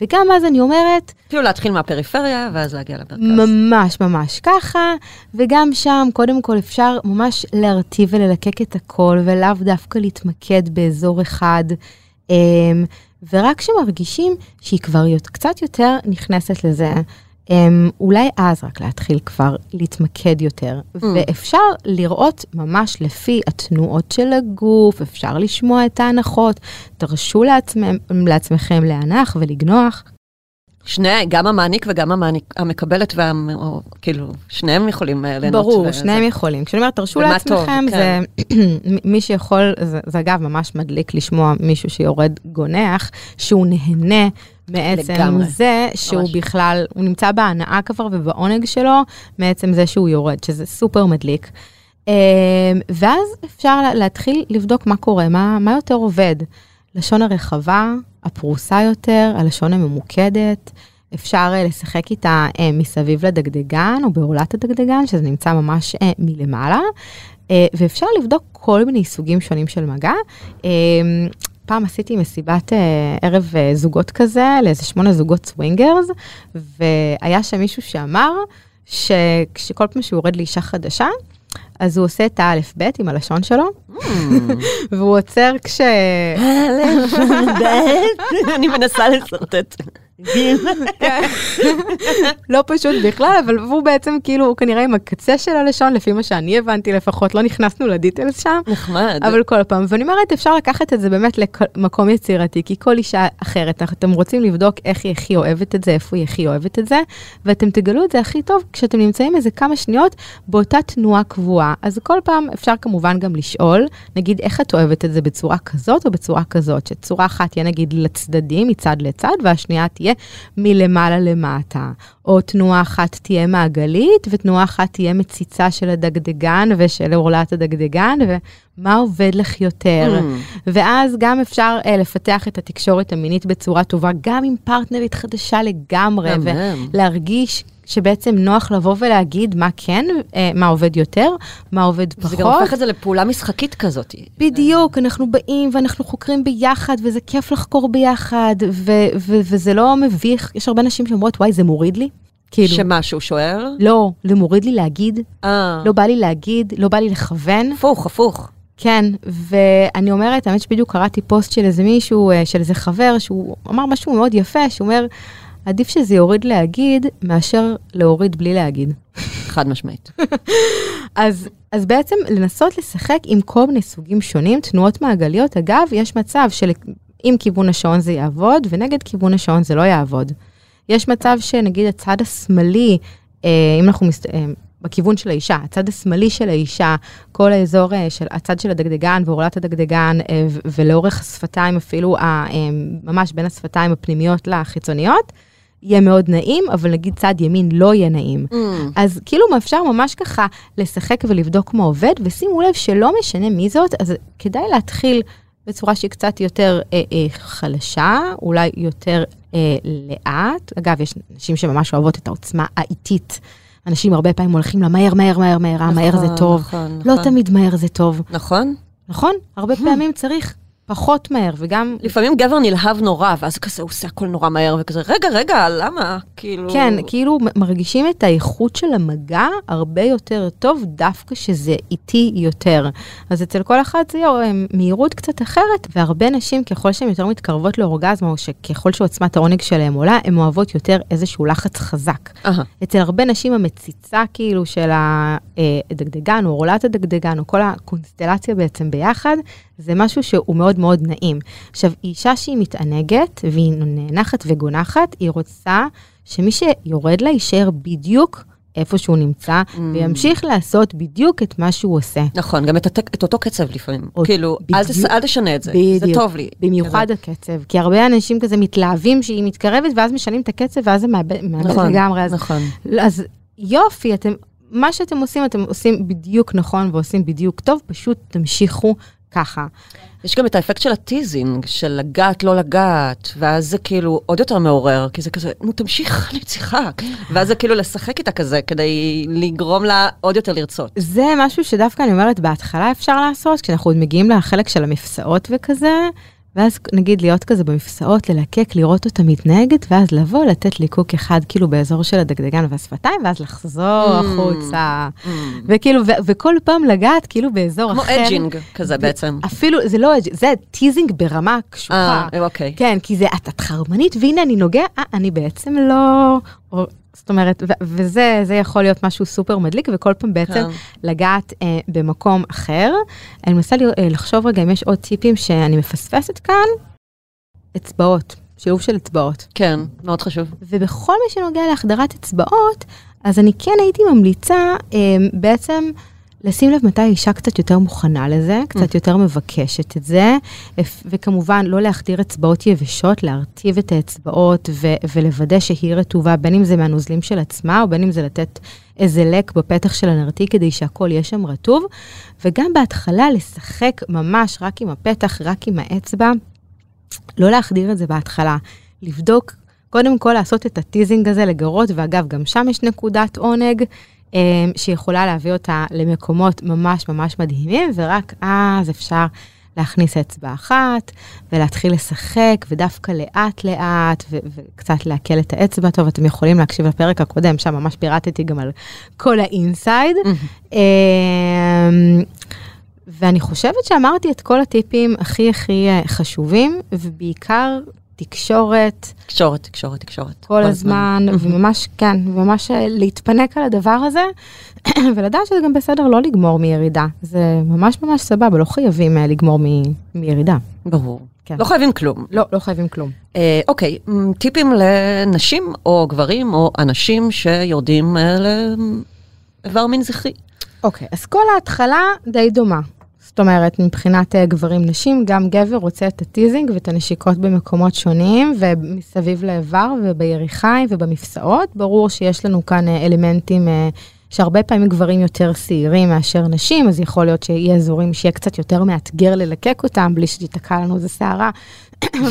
וגם אז אני אומרת, אפילו להתחיל מהפריפריה, ואז להגיע למרכז. ממש ממש ככה, וגם שם קודם כל אפשר ממש להרטיב וללקק את הכל, ולאו דווקא להתמקד באזור אחד. אמ, ורק כשמרגישים שהיא כבר קצת יותר נכנסת לזה, אולי אז רק להתחיל כבר להתמקד יותר. ואפשר לראות ממש לפי התנועות של הגוף, אפשר לשמוע את ההנחות, תרשו לעצמם, לעצמכם להנח ולגנוח. שני, גם המעניק וגם המעניק, המקבלת וה... או, כאילו, שניהם יכולים אה, ליהנות. ברור, וזה. שניהם יכולים. כשאני אומרת, תרשו לעצמכם, טוב, זה [clears throat] מי שיכול, זה, זה אגב ממש מדליק לשמוע מישהו שיורד גונח, שהוא נהנה מעצם לגמרי, זה שהוא ממש. בכלל, הוא נמצא בהנאה כבר ובעונג שלו, מעצם זה שהוא יורד, שזה סופר מדליק. אמ, ואז אפשר לה- להתחיל לבדוק מה קורה, מה, מה יותר עובד. לשון הרחבה, הפרוסה יותר, הלשון הממוקדת. אפשר אה, לשחק איתה אה, מסביב לדגדגן או בעולת הדגדגן, שזה נמצא ממש אה, מלמעלה, אה, ואפשר לבדוק כל מיני סוגים שונים של מגע. אה, פעם עשיתי מסיבת אה, ערב אה, זוגות כזה, לאיזה שמונה זוגות swingers, והיה שם מישהו שאמר שכשכל פעם שהוא יורד לאישה חדשה, אז הוא עושה את האלף-בית עם הלשון שלו, והוא עוצר כש... [laughs] אני מנסה לשרטט. לא פשוט בכלל, אבל הוא בעצם כאילו, הוא כנראה עם הקצה של הלשון, לפי מה שאני הבנתי לפחות, לא נכנסנו ל details שם. נחמד. אבל כל פעם, ואני אומרת, אפשר לקחת את זה באמת למקום יצירתי, כי כל אישה אחרת, אתם רוצים לבדוק איך היא הכי אוהבת את זה, איפה היא הכי אוהבת את זה, ואתם תגלו את זה הכי טוב כשאתם נמצאים איזה כמה שניות באותה תנועה קבועה. אז כל פעם אפשר כמובן גם לשאול, נגיד, איך את אוהבת את זה בצורה כזאת או בצורה כזאת, שצורה אחת תהיה נגיד לצדדים, מצד לצד, והשנייה תהיה מלמעלה למטה. או תנועה אחת תהיה מעגלית, ותנועה אחת תהיה מציצה של הדגדגן ושל עורלת הדגדגן, ומה עובד לך יותר. Mm. ואז גם אפשר uh, לפתח את התקשורת המינית בצורה טובה, גם עם פרטנרית חדשה לגמרי. ולהרגיש שבעצם נוח לבוא ולהגיד מה כן, אה, מה עובד יותר, מה עובד פחות. זה גם הופך את זה לפעולה משחקית כזאת. בדיוק, אנחנו באים ואנחנו חוקרים ביחד, וזה כיף לחקור ביחד, ו- ו- וזה לא מביך. יש הרבה נשים שאומרות, וואי, זה מוריד לי. כאילו, שמה, שהוא שוער? לא, זה מוריד לי להגיד, אה, לא בא לי להגיד, לא בא לי לכוון. הפוך, הפוך. כן, ואני אומרת, האמת שבדיוק קראתי פוסט של איזה מישהו, אה, של איזה חבר, שהוא אמר משהו מאוד יפה, שהוא אומר, עדיף שזה יוריד להגיד, מאשר להוריד בלי להגיד. חד משמעית. [laughs] אז, אז בעצם לנסות לשחק עם כל מיני סוגים שונים, תנועות מעגליות. אגב, יש מצב שעם כיוון השעון זה יעבוד, ונגד כיוון השעון זה לא יעבוד. יש מצב שנגיד הצד השמאלי, אה, אם אנחנו מס... אה, בכיוון של האישה, הצד השמאלי של האישה, כל האזור אה, של הצד של הדגדגן ועורלת הדגדגן, אה, ולאורך השפתיים אפילו, אה, ממש בין השפתיים הפנימיות לחיצוניות, יהיה מאוד נעים, אבל נגיד צד ימין לא יהיה נעים. Mm. אז כאילו אפשר ממש ככה לשחק ולבדוק מה עובד, ושימו לב שלא משנה מי זאת, אז כדאי להתחיל בצורה שהיא קצת יותר אה, אה, חלשה, אולי יותר אה, לאט. אגב, יש נשים שממש אוהבות את העוצמה האיטית. אנשים הרבה פעמים הולכים למהר, מהר, מהר, מהר, אה, מהר זה נכון, טוב. נכון, לא נכון. תמיד מהר זה טוב, נכון? נכון? הרבה [laughs] פעמים צריך פחות מהר, וגם לפעמים גבר נלהב נורא, ואז כזה הוא עושה הכל נורא מהר, וכזה, רגע, רגע, למה? כאילו... כן, כאילו מרגישים את האיכות של המגע הרבה יותר טוב, דווקא שזה איטי יותר. אז אצל כל אחד זה אה, מהירות קצת אחרת, והרבה נשים, ככל שהן יותר מתקרבות לאורגזמה, או שככל שעוצמת העונג שלהן עולה, הן אוהבות יותר איזשהו לחץ חזק. אהה. אצל הרבה נשים המציצה כאילו של הדגדגן, או עורלת הדגדגן, או כל הקונסטלציה בעצם ביחד, זה משהו שהוא מאוד מאוד נעים. עכשיו, אישה שהיא מתענגת, והיא נאנחת וגונחת, היא רוצה שמי שיורד לה יישאר בדיוק איפה שהוא נמצא, Mm. וימשיך לעשות בדיוק את מה שהוא עושה. נכון, גם את, הת... את אותו קצב לפעמים. או- כאילו, אל, תס... בדיוק. אל תשנה את זה, זה בדיוק. טוב לי. במיוחד הקצב, כי הרבה אנשים כזה מתלהבים שהיא מתקרבת, ואז משנים את הקצב, ואז זה מאבד מאבד נכון, לגמרי. אז נכון. אז יופי, אתם, מה שאתם עושים, אתם עושים בדיוק נכון ועושים בדיוק טוב, פשוט תמשיכו ככה. יש גם את האפקט של הטיזינג, של לגעת, לא לגעת, ואז זה כאילו עוד יותר מעורר, כי זה כזה, נו תמשיך, [laughs] אני צריכה. ואז זה כאילו לשחק איתה כזה, כדי לגרום לה עוד יותר לרצות. זה משהו שדווקא אני אומרת, בהתחלה אפשר לעשות, כשאנחנו עוד מגיעים לחלק של המפסעות וכזה, ואז נגיד להיות כזה במפסעות, ללקק, לראות אותה מתנהגת, ואז לבוא, לתת ליקוק אחד כאילו באזור של הדגדגן והשפתיים, ואז לחזור Mm. החוצה. וכאילו, ו- וכל פעם לגעת כאילו באזור כמו אחר. edging כזה בעצם. אפילו, זה לא edging, זה teasing ברמה קשוחה. אה, אוקיי. כן, כי זה, את, את חרמנית, והנה אני נוגע, אה, אני בעצם לא... זאת אומרת, ו- וזה זה יכול להיות משהו סופר מדליק, וכל פעם בעצם כן. לגעת אה, במקום אחר. אני מנסה אה, לחשוב רגע אם יש עוד טיפים שאני מפספסת כאן. אצבעות, שילוב של אצבעות. כן, מאוד חשוב. ובכל מה שנוגע להחדרת אצבעות, אז אני כן הייתי ממליצה אה, בעצם לשים לב מתי האישה קצת יותר מוכנה לזה, קצת יותר מבקשת את זה, וכמובן לא להחדיר אצבעות יבשות, להרטיב את האצבעות ו- ולוודא שהיא רטובה, בין אם זה מהנוזלים של עצמה, או בין אם זה לתת איזה לק בפתח של הנרתיק כדי שהכל יהיה שם רטוב, וגם בהתחלה לשחק ממש רק עם הפתח, רק עם האצבע, לא להחדיר את זה בהתחלה, לבדוק, קודם כל לעשות את ה teasing הזה לגרות, ואגב, גם שם יש נקודת עונג, שיכולה להביא אותה למקומות ממש ממש מדהימים, ורק אז אפשר להכניס אצבע אחת, ולהתחיל לשחק, ודווקא לאט לאט, ו- וקצת לעכל את האצבע. טוב, אתם יכולים להקשיב לפרק הקודם, שם ממש פירטתי גם על כל ה inside. אמ, ואני חושבת שאמרתי את כל הטיפים הכי הכי אה, חשובים, ובעיקר תקשורת תקשורת, תקשורת, תקשורת. כל הזמן, וממש, כן, וממש אה, להתפנק על הדבר הזה, [clears throat] ולדעת שזה גם בסדר לא לגמור מירידה. זה ממש ממש סבבה, לא חייבים אה, לגמור מ- מירידה. ברור. כן. לא חייבים כלום. לא, לא חייבים כלום. אה, אוקיי, טיפים לנשים או גברים או אנשים שיורדים אה, לאיבר מין זכרי. אוקיי, אז כל ההתחלה די דומה. זאת אומרת, מבחינת אה, גברים נשים, גם גבר רוצה את הטיזינג ואת הנשיקות במקומות שונים, ומסביב לאיבר וביריחיים ובמפסעות. ברור שיש לנו כאן אה, אלמנטים אה, שהרבה פעמים גברים יותר שעירים מאשר נשים, אז יכול להיות שיהיה אזורים שיהיה קצת יותר מאתגר ללקק אותם, בלי שתיתקע לנו איזה שערה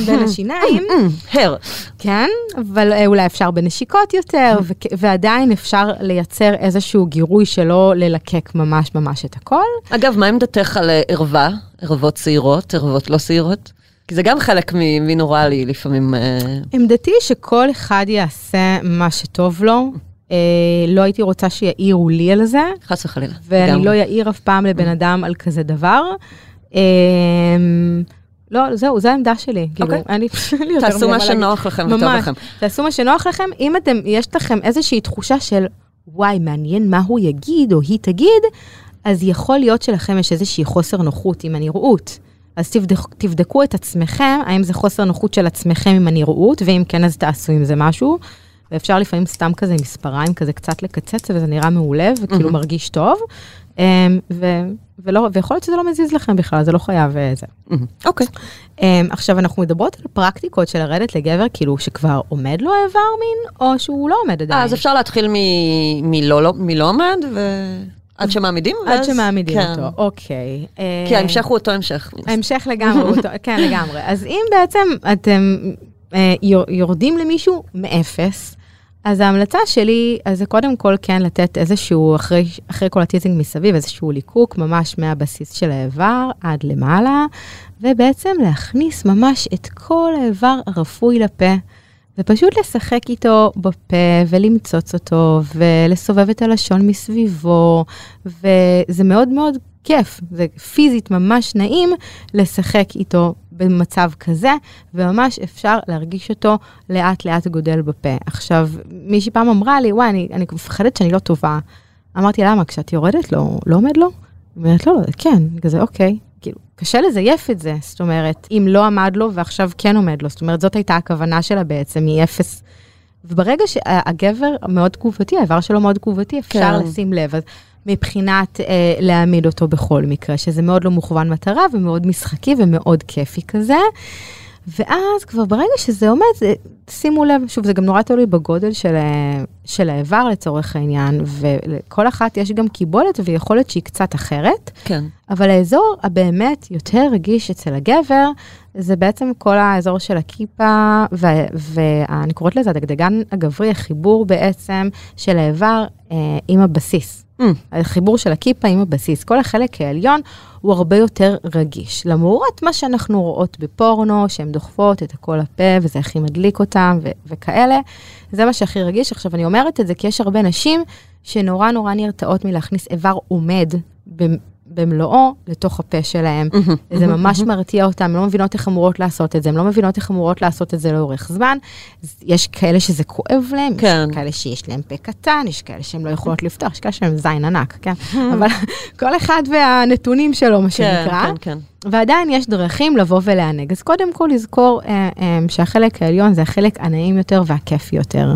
בין השיניים, הר. כן, אבל אה, אולי אפשר בנשיקות יותר, ועדיין אפשר לייצר איזשהו גירוי שלא ללקק ממש ממש את הכל. אגב, מה עמדתך על אה, ערווה? ערבות צעירות, ערבות לא צעירות? כי זה גם חלק מ- מנורלי לפעמים. אה, עמדתי שכל אחד יעשה מה שטוב לו. אה, לא הייתי רוצה שיעירו לי על זה, חס וחלילה. ואני לגמרי. לא יעיר אף פעם לבן אדם על כזה דבר. אה, לא, זהו, זו העמדה שלי. כאילו, אוקיי. אני, יותר תעשו מה. שנוח לכם וטוב. לכם. תעשו מה שנוח לכם. אם אתם, יש לכם איזושהי תחושה של, וואי, מעניין מה הוא יגיד או היא תגיד, אז יכול להיות שלכם יש איזושהי חוסר נוחות עם הנראות. אז תבדק, תבדקו את עצמכם, האם זה חוסר נוחות של עצמכם עם הנראות, ואם כן, אז תעשו עם זה משהו. ואפשר לפעמים סתם כזה מספריים, כזה קצת לקצץ, וזה נראה מעולה, וכאילו מרגיש טוב. אמ, ו, ולא, ויכול להיות שזה לא מזיז לכם בכלל, זה לא חייב אה, זה. מהמם. אוקיי. Um, עכשיו, אנחנו מדברות על פרקטיקות של לרדת לגבר, כאילו שכבר עומד לו איבר מין, או שהוא לא עומד עדיין. אז אפשר להתחיל מ- מלא לא- מלא עומד, ועד שמעמידים? עד שמעמידים כן. אותו, אוקיי. כי אה, ההמשך הוא אותו המשך. ההמשך לגמרי, אותו, כן, לגמרי. אז אם בעצם אתם אה, יור- יורדים למישהו מאפס, אז ההמלצה שלי, אז זה קודם כל כן לתת איזשהו, אחרי, אחרי כל הטיזינג מסביב, איזשהו ליקוק ממש מהבסיס של האיבר עד למעלה, ובעצם להכניס ממש את כל האיבר הרפוי לפה. ופשוט לשחק איתו בפה ולמצוץ אותו ולסובב את הלשון מסביבו, וזה מאוד מאוד כיף, זה פיזית ממש נעים לשחק איתו במצב כזה, וממש אפשר להרגיש אותו לאט לאט גודל בפה. עכשיו, מישהי פעם אמרה לי, וואי, אני, אני מפחדת שאני לא טובה. אמרתי, למה? כשאת יורדת לו, לא עומד לו? היא אומרת, לא, לא, כן, כזה, אוקיי. כאילו, קשה לזייף את זה, זאת אומרת, אם לא עמד לו ועכשיו כן עומד לו, זאת אומרת, זאת הייתה הכוונה שלה בעצם, מאפס. וברגע שהגבר מאוד תגובתי, האיבר שלו מאוד תגובתי, אפשר כן. לשים לב. אז מבחינת אה, להעמיד אותו בכל מקרה, שזה מאוד לא מוכוון מטרה ומאוד משחקי ומאוד כיפי כזה. ואז כבר ברגע שזה עומד, זה, שימו לב, שוב, זה גם נורא תלוי בגודל של, ה- של האיבר לצורך העניין, ולכל אחת יש גם קיבולת ויכולת שהיא קצת אחרת. כן. אבל האזור הבאמת יותר רגיש אצל הגבר, זה בעצם כל האזור של הכיפה, ואני קוראת לזה הדגדגן הגברי, החיבור בעצם של האיבר אה, עם הבסיס. Mm. החיבור של הכיפה עם הבסיס. כל החלק העליון הוא הרבה יותר רגיש. למרות מה שאנחנו רואות בפורנו, שהן דוחפות את הכל לפה, וזה הכי מדליק אותם ו- וכאלה, זה מה שהכי רגיש. עכשיו, אני אומרת את זה כי יש הרבה נשים שנורא נורא נרתעות מלהכניס איבר עומד במלואו לתוך הפה שלהם. זה ממש מרתיע אותם, הן לא מבינות איך אמורות לעשות את זה, הן לא מבינות איך אמורות לעשות את זה לאורך זמן. יש כאלה שזה כואב להם, כן. יש כאלה שיש להם פה קטן, יש כאלה שהן לא יכולות לפתוח, יש כאלה שהם זין ענק, כן? אבל [laughs] כל אחד והנתונים שלו, מה כן, שנקרא. כן, כן. ועדיין יש דרכים לבוא ולענג. אז קודם כל לזכור אה, אה, שהחלק העליון זה החלק הנעים יותר והכיפי יותר.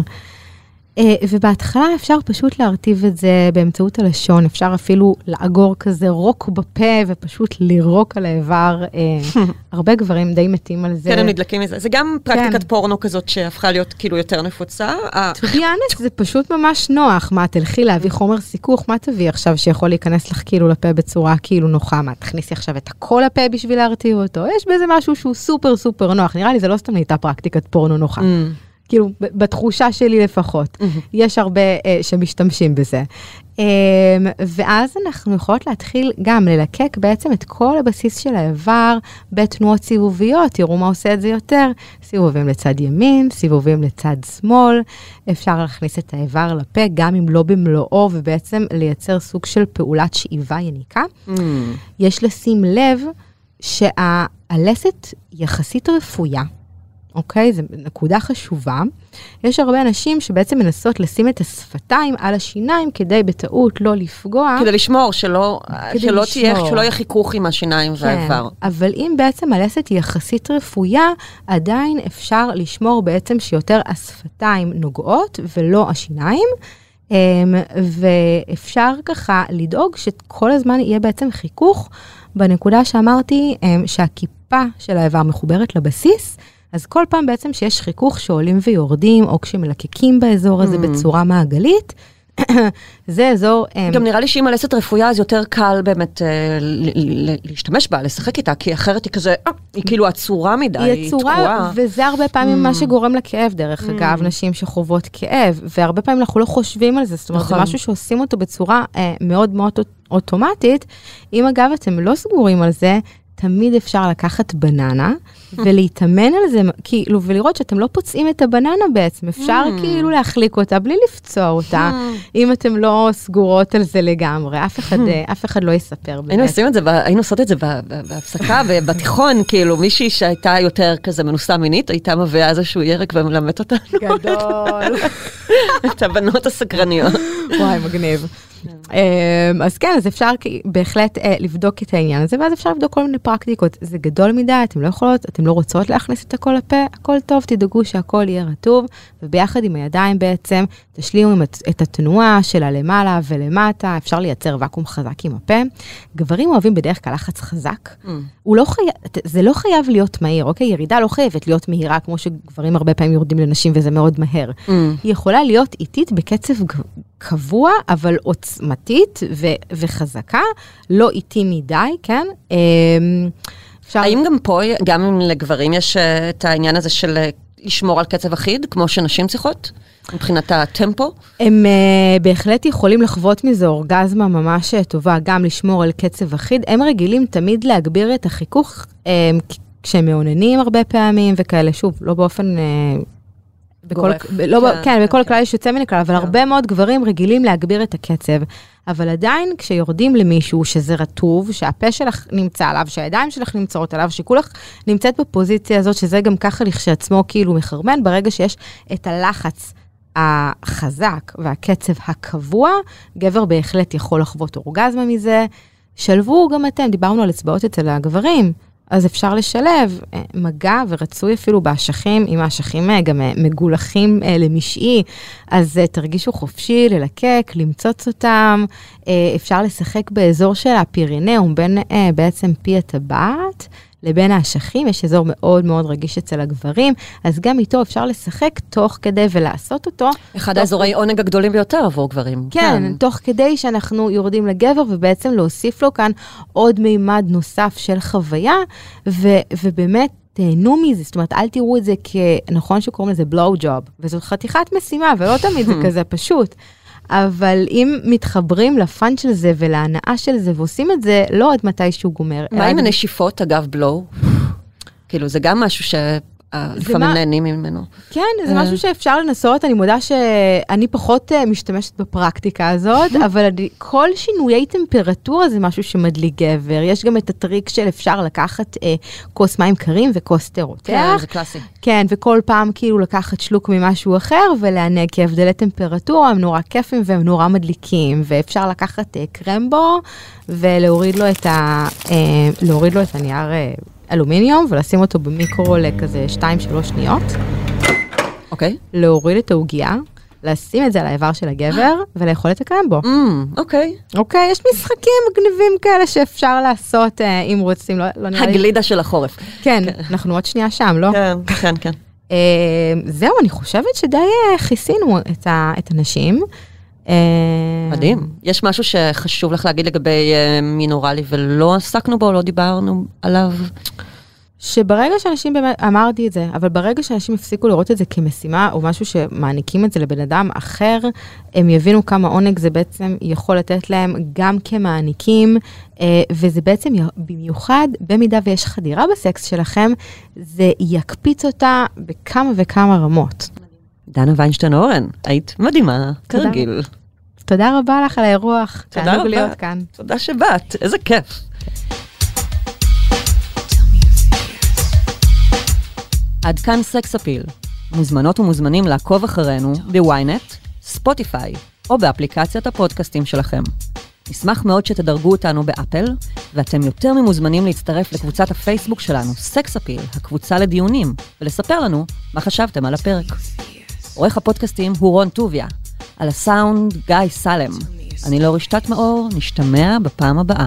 אה, ובהתחלה אפשר פשוט להרטיב את זה באמצעות הלשון, אפשר אפילו לאגור כזה רוק בפה ופשוט לירוק על האיבר. אה, [laughs] הרבה גברים די מתים על זה. כן, הם נדלקים מזה. זה גם פרקטיקת כן. פורנו כזאת שהפכה להיות כאילו יותר נפוצה. אה, To be honest, זה פשוט ממש נוח. מה, תלכי להביא חומר סיכוך, מה תביאי עכשיו שיכול להיכנס לך כאילו לפה בצורה כאילו נוחה? מה, תכניסי עכשיו את הכל לפה בשביל להרתיע אותו? יש בזה משהו שהוא סופר סופר נוח. נראה לי זה לא סתם נהייתה פרקטיקת פורנו נוחה. כאילו, בתחושה שלי לפחות. יש הרבה אה, שמשתמשים בזה. אה, ואז אנחנו יכולות להתחיל גם ללקק בעצם את כל הבסיס של האיבר בתנועות סיבוביות. תראו מה עושה את זה יותר. סיבובים לצד ימין, סיבובים לצד שמאל. אפשר להכניס את האיבר לפה, גם אם לא במלואו, ובעצם לייצר סוג של פעולת שאיבה יניקה. mm. יש לשים לב שהלסת יחסית רפויה, אוקיי? זו נקודה חשובה. יש הרבה אנשים שבעצם מנסות לשים את השפתיים על השיניים כדי בטעות לא לפגוע. כדי לשמור, שלא כדי שלא תהיה, לשמור. שלא יהיה חיכוך עם השיניים והאיבר. כן, אבל אם בעצם הלסת היא יחסית רפויה, עדיין אפשר לשמור בעצם שיותר השפתיים נוגעות ולא השיניים. אמ, ואפשר ככה לדאוג שכל הזמן יהיה בעצם חיכוך בנקודה שאמרתי, אמ, שהכיפה של האיבר מחוברת לבסיס, אז כל פעם בעצם שיש חיכוך שעולים ויורדים, או כשמלקקים באזור הזה Mm. בצורה מעגלית, [clears throat] זה אזור... אה, גם נראה לי שאם הלסת רפויה אז יותר קל באמת אה, להשתמש בה, לשחק איתה, כי אחרת היא כזה, אה, היא כאילו עצורה מדי, היא היא עצורה, תקועה. וזה הרבה פעמים Mm. מה שגורם לכאב, דרך אגב, נשים שחוות כאב, והרבה פעמים אנחנו לא חושבים על זה, זאת אומרת, זה נכון. משהו שעושים אותו בצורה אה, מאוד מאוד אוט- אוטומטית. אם אגב אתם לא סגורים על זה, תמיד אפשר לקחת בננה ולהתאמן על זה, כאילו, ולראות שאתם לא פוצעים את הבננה בעצם, אפשר Mm. כאילו להחליק אותה בלי לפצוע אותה, [laughs] אם אתם לא סגורות על זה לגמרי, אף אחד, [laughs] אף אחד לא יספר היינו באמת. עושים את זה, היינו עושות את זה בהפסקה, בתיכון, [laughs] כאילו, מישהי שהייתה יותר כזה מנוסה מינית, הייתה מביאה איזשהו ירק ומלמד אותנו, גדול. את הבנות הסקרניות. וואי, מגניב. אמ, אז כן, אז אפשר בהחלט אה, לבדוק את העניין הזה, ואז אפשר לבדוק כל מיני פרקטיקות. זה גדול מדי, אתם לא יכולות, אתם לא רוצות להכניס את הכל לפה, הכל טוב, תדאגו שהכל יהיה רטוב, וביחד עם הידיים בעצם, תשלימו את- התנועה של הלמעלה ולמטה, אפשר לייצר ואקום חזק עם הפה. גברים אוהבים בדרך כלל לחץ חזק. הוא לא חייב, זה לא חייב להיות מהיר, אוקיי? ירידה לא חייבת להיות מהירה, כמו שגברים הרבה פעמים יורדים לנשים וזה מאוד מהר. היא יכולה להיות איטית בקצב קבוע, אבל עוצמתית ו- וחזקה, לא איטי מדי, כן? אמ, אפשר... האם גם פה, גם אם לגברים יש אה, את העניין הזה של אה, לשמור על קצב אחיד, כמו שנשים צריכות, מבחינת הטמפו? הם uh, בהחלט יכולים לחוות מזה אורגזמה ממש טובה, גם לשמור על קצב אחיד. הם רגילים תמיד להגביר את החיכוך um, כשהם מאוננים הרבה פעמים וכאלה, שוב, לא באופן... Uh, בכל, גורף. ב- לא, כן, כן, כן, בכל כן. כלל יש יוצא מן הכלל, אבל כן. הרבה מאוד גברים רגילים להגביר את הקצב. אבל עדיין, כשיורדים למישהו שזה רטוב, שהפה שלך נמצא עליו, שהידיים שלך נמצאות עליו, שכולך נמצאת בפוזיציה הזאת, שזה גם ככה לכשעצמו כאילו מחרמן, ברגע שיש את הלחץ החזק והקצב הקבוע, גבר בהחלט יכול לחוות אורגזמה מזה. שלבו גם אתם, דיברנו על אצבעות אצל הגברים. אז אפשר לשלב אה, מגע ורצוי אפילו באשכים, אם האשכים אה, גם אה, מגולחים למשעי, אז תרגישו חופשי ללקק, למצוץ אותם. אפשר לשחק באזור של הפירינאום, בין בעצם פי הטבעת לבין האשכים, יש אזור מאוד מאוד רגיש אצל הגברים, אז גם איתו אפשר לשחק תוך כדי ולעשות אותו. אחד האזורי עונג הגדולים ביותר עבור גברים. כן, תוך כדי שאנחנו יורדים לגבר, ובעצם להוסיף לו כאן עוד מימד נוסף של חוויה, ו- ובאמת תהנו מזה, זאת אומרת, אל תראו את זה כנכון שקוראים לזה בלואו ג'וב, וזאת חתיכת משימה, ולא תמיד זה [laughs] כזה פשוט. אבל אם מתחברים לפאן של זה ולהנאה של זה ועושים את זה, לא עד מתי שהוא גומר. מה עם הנשיפות, אגב, בלואו? כאילו, זה גם משהו שלפעמים מה- נהנים ממנו. כן, זה אה. משהו שאפשר לנסות, אני מודה שאני פחות אה, משתמשת בפרקטיקה הזאת, [laughs] אבל כל שינויי טמפרטורה זה משהו שמדליק גבר. יש גם את הטריק של אפשר לקחת אה, כוס מים קרים וכוס תה כן. זה קלאסי. כן, וכל פעם כאילו לקחת שלוק ממשהו אחר ולענג, כי הבדלי טמפרטורה הם נורא כיפים והם נורא מדליקים, ואפשר לקחת אה, קרמבו ולהוריד לו את, אה, הנייר אה, אלומיניום ולשים אותו במיקרו לכזה 2-3 שניות. אוקיי. להוריד את העוגייה, לשים את זה על האיבר של הגבר [gasps] ולאכול את הקרמבו. אמ, אוקיי. אוקיי, יש משחקים מגניבים כאלה שאפשר לעשות אה, אם רוצים, לא, לא נראה לי... הגלידה של החורף. כן, אנחנו עוד שנייה שם, לא? כן, כן, כן. אה, זהו, אני חושבת שדי אה, כיסינו את, ה, את הנשים. אה, מדהים. יש משהו שחשוב לך להגיד לגבי אה, מין אוראלי ולא עסקנו בו, לא דיברנו עליו? שברגע שאנשים באמת, אמרתי את זה, אבל ברגע שאנשים הפסיקו לראות את זה כמשימה, או משהו שמעניקים את זה לבן אדם אחר, הם יבינו כמה עונג זה בעצם יכול לתת להם גם כמעניקים, אה, וזה בעצם, במיוחד, במידה ויש חדירה בסקס שלכם, זה יקפיץ אותה בכמה וכמה רמות. דנה ויינשטיין אורן, היית מדהימה, תודה. כרגיל. תודה רבה לך על האירוח, תודה תענוג רבה. להיות כאן. תודה שבאת, איזה כיף. עד כאן סקס אפיל. מוזמנות ומוזמנים לעקוב אחרינו בוויינט, ספוטיפיי או באפליקציית הפודקאסטים שלכם. נשמח מאוד שתדרגו אותנו באפל, ואתם יותר ממוזמנים להצטרף לקבוצת הפייסבוק שלנו, סקס אפיל, הקבוצה לדיונים, ולספר לנו מה חשבתם על הפרק. עורך הפודקאסטים הוא רון טוביה, על הסאונד גיא סלם. אני לא רשתת מאור, נשתמע בפעם הבאה.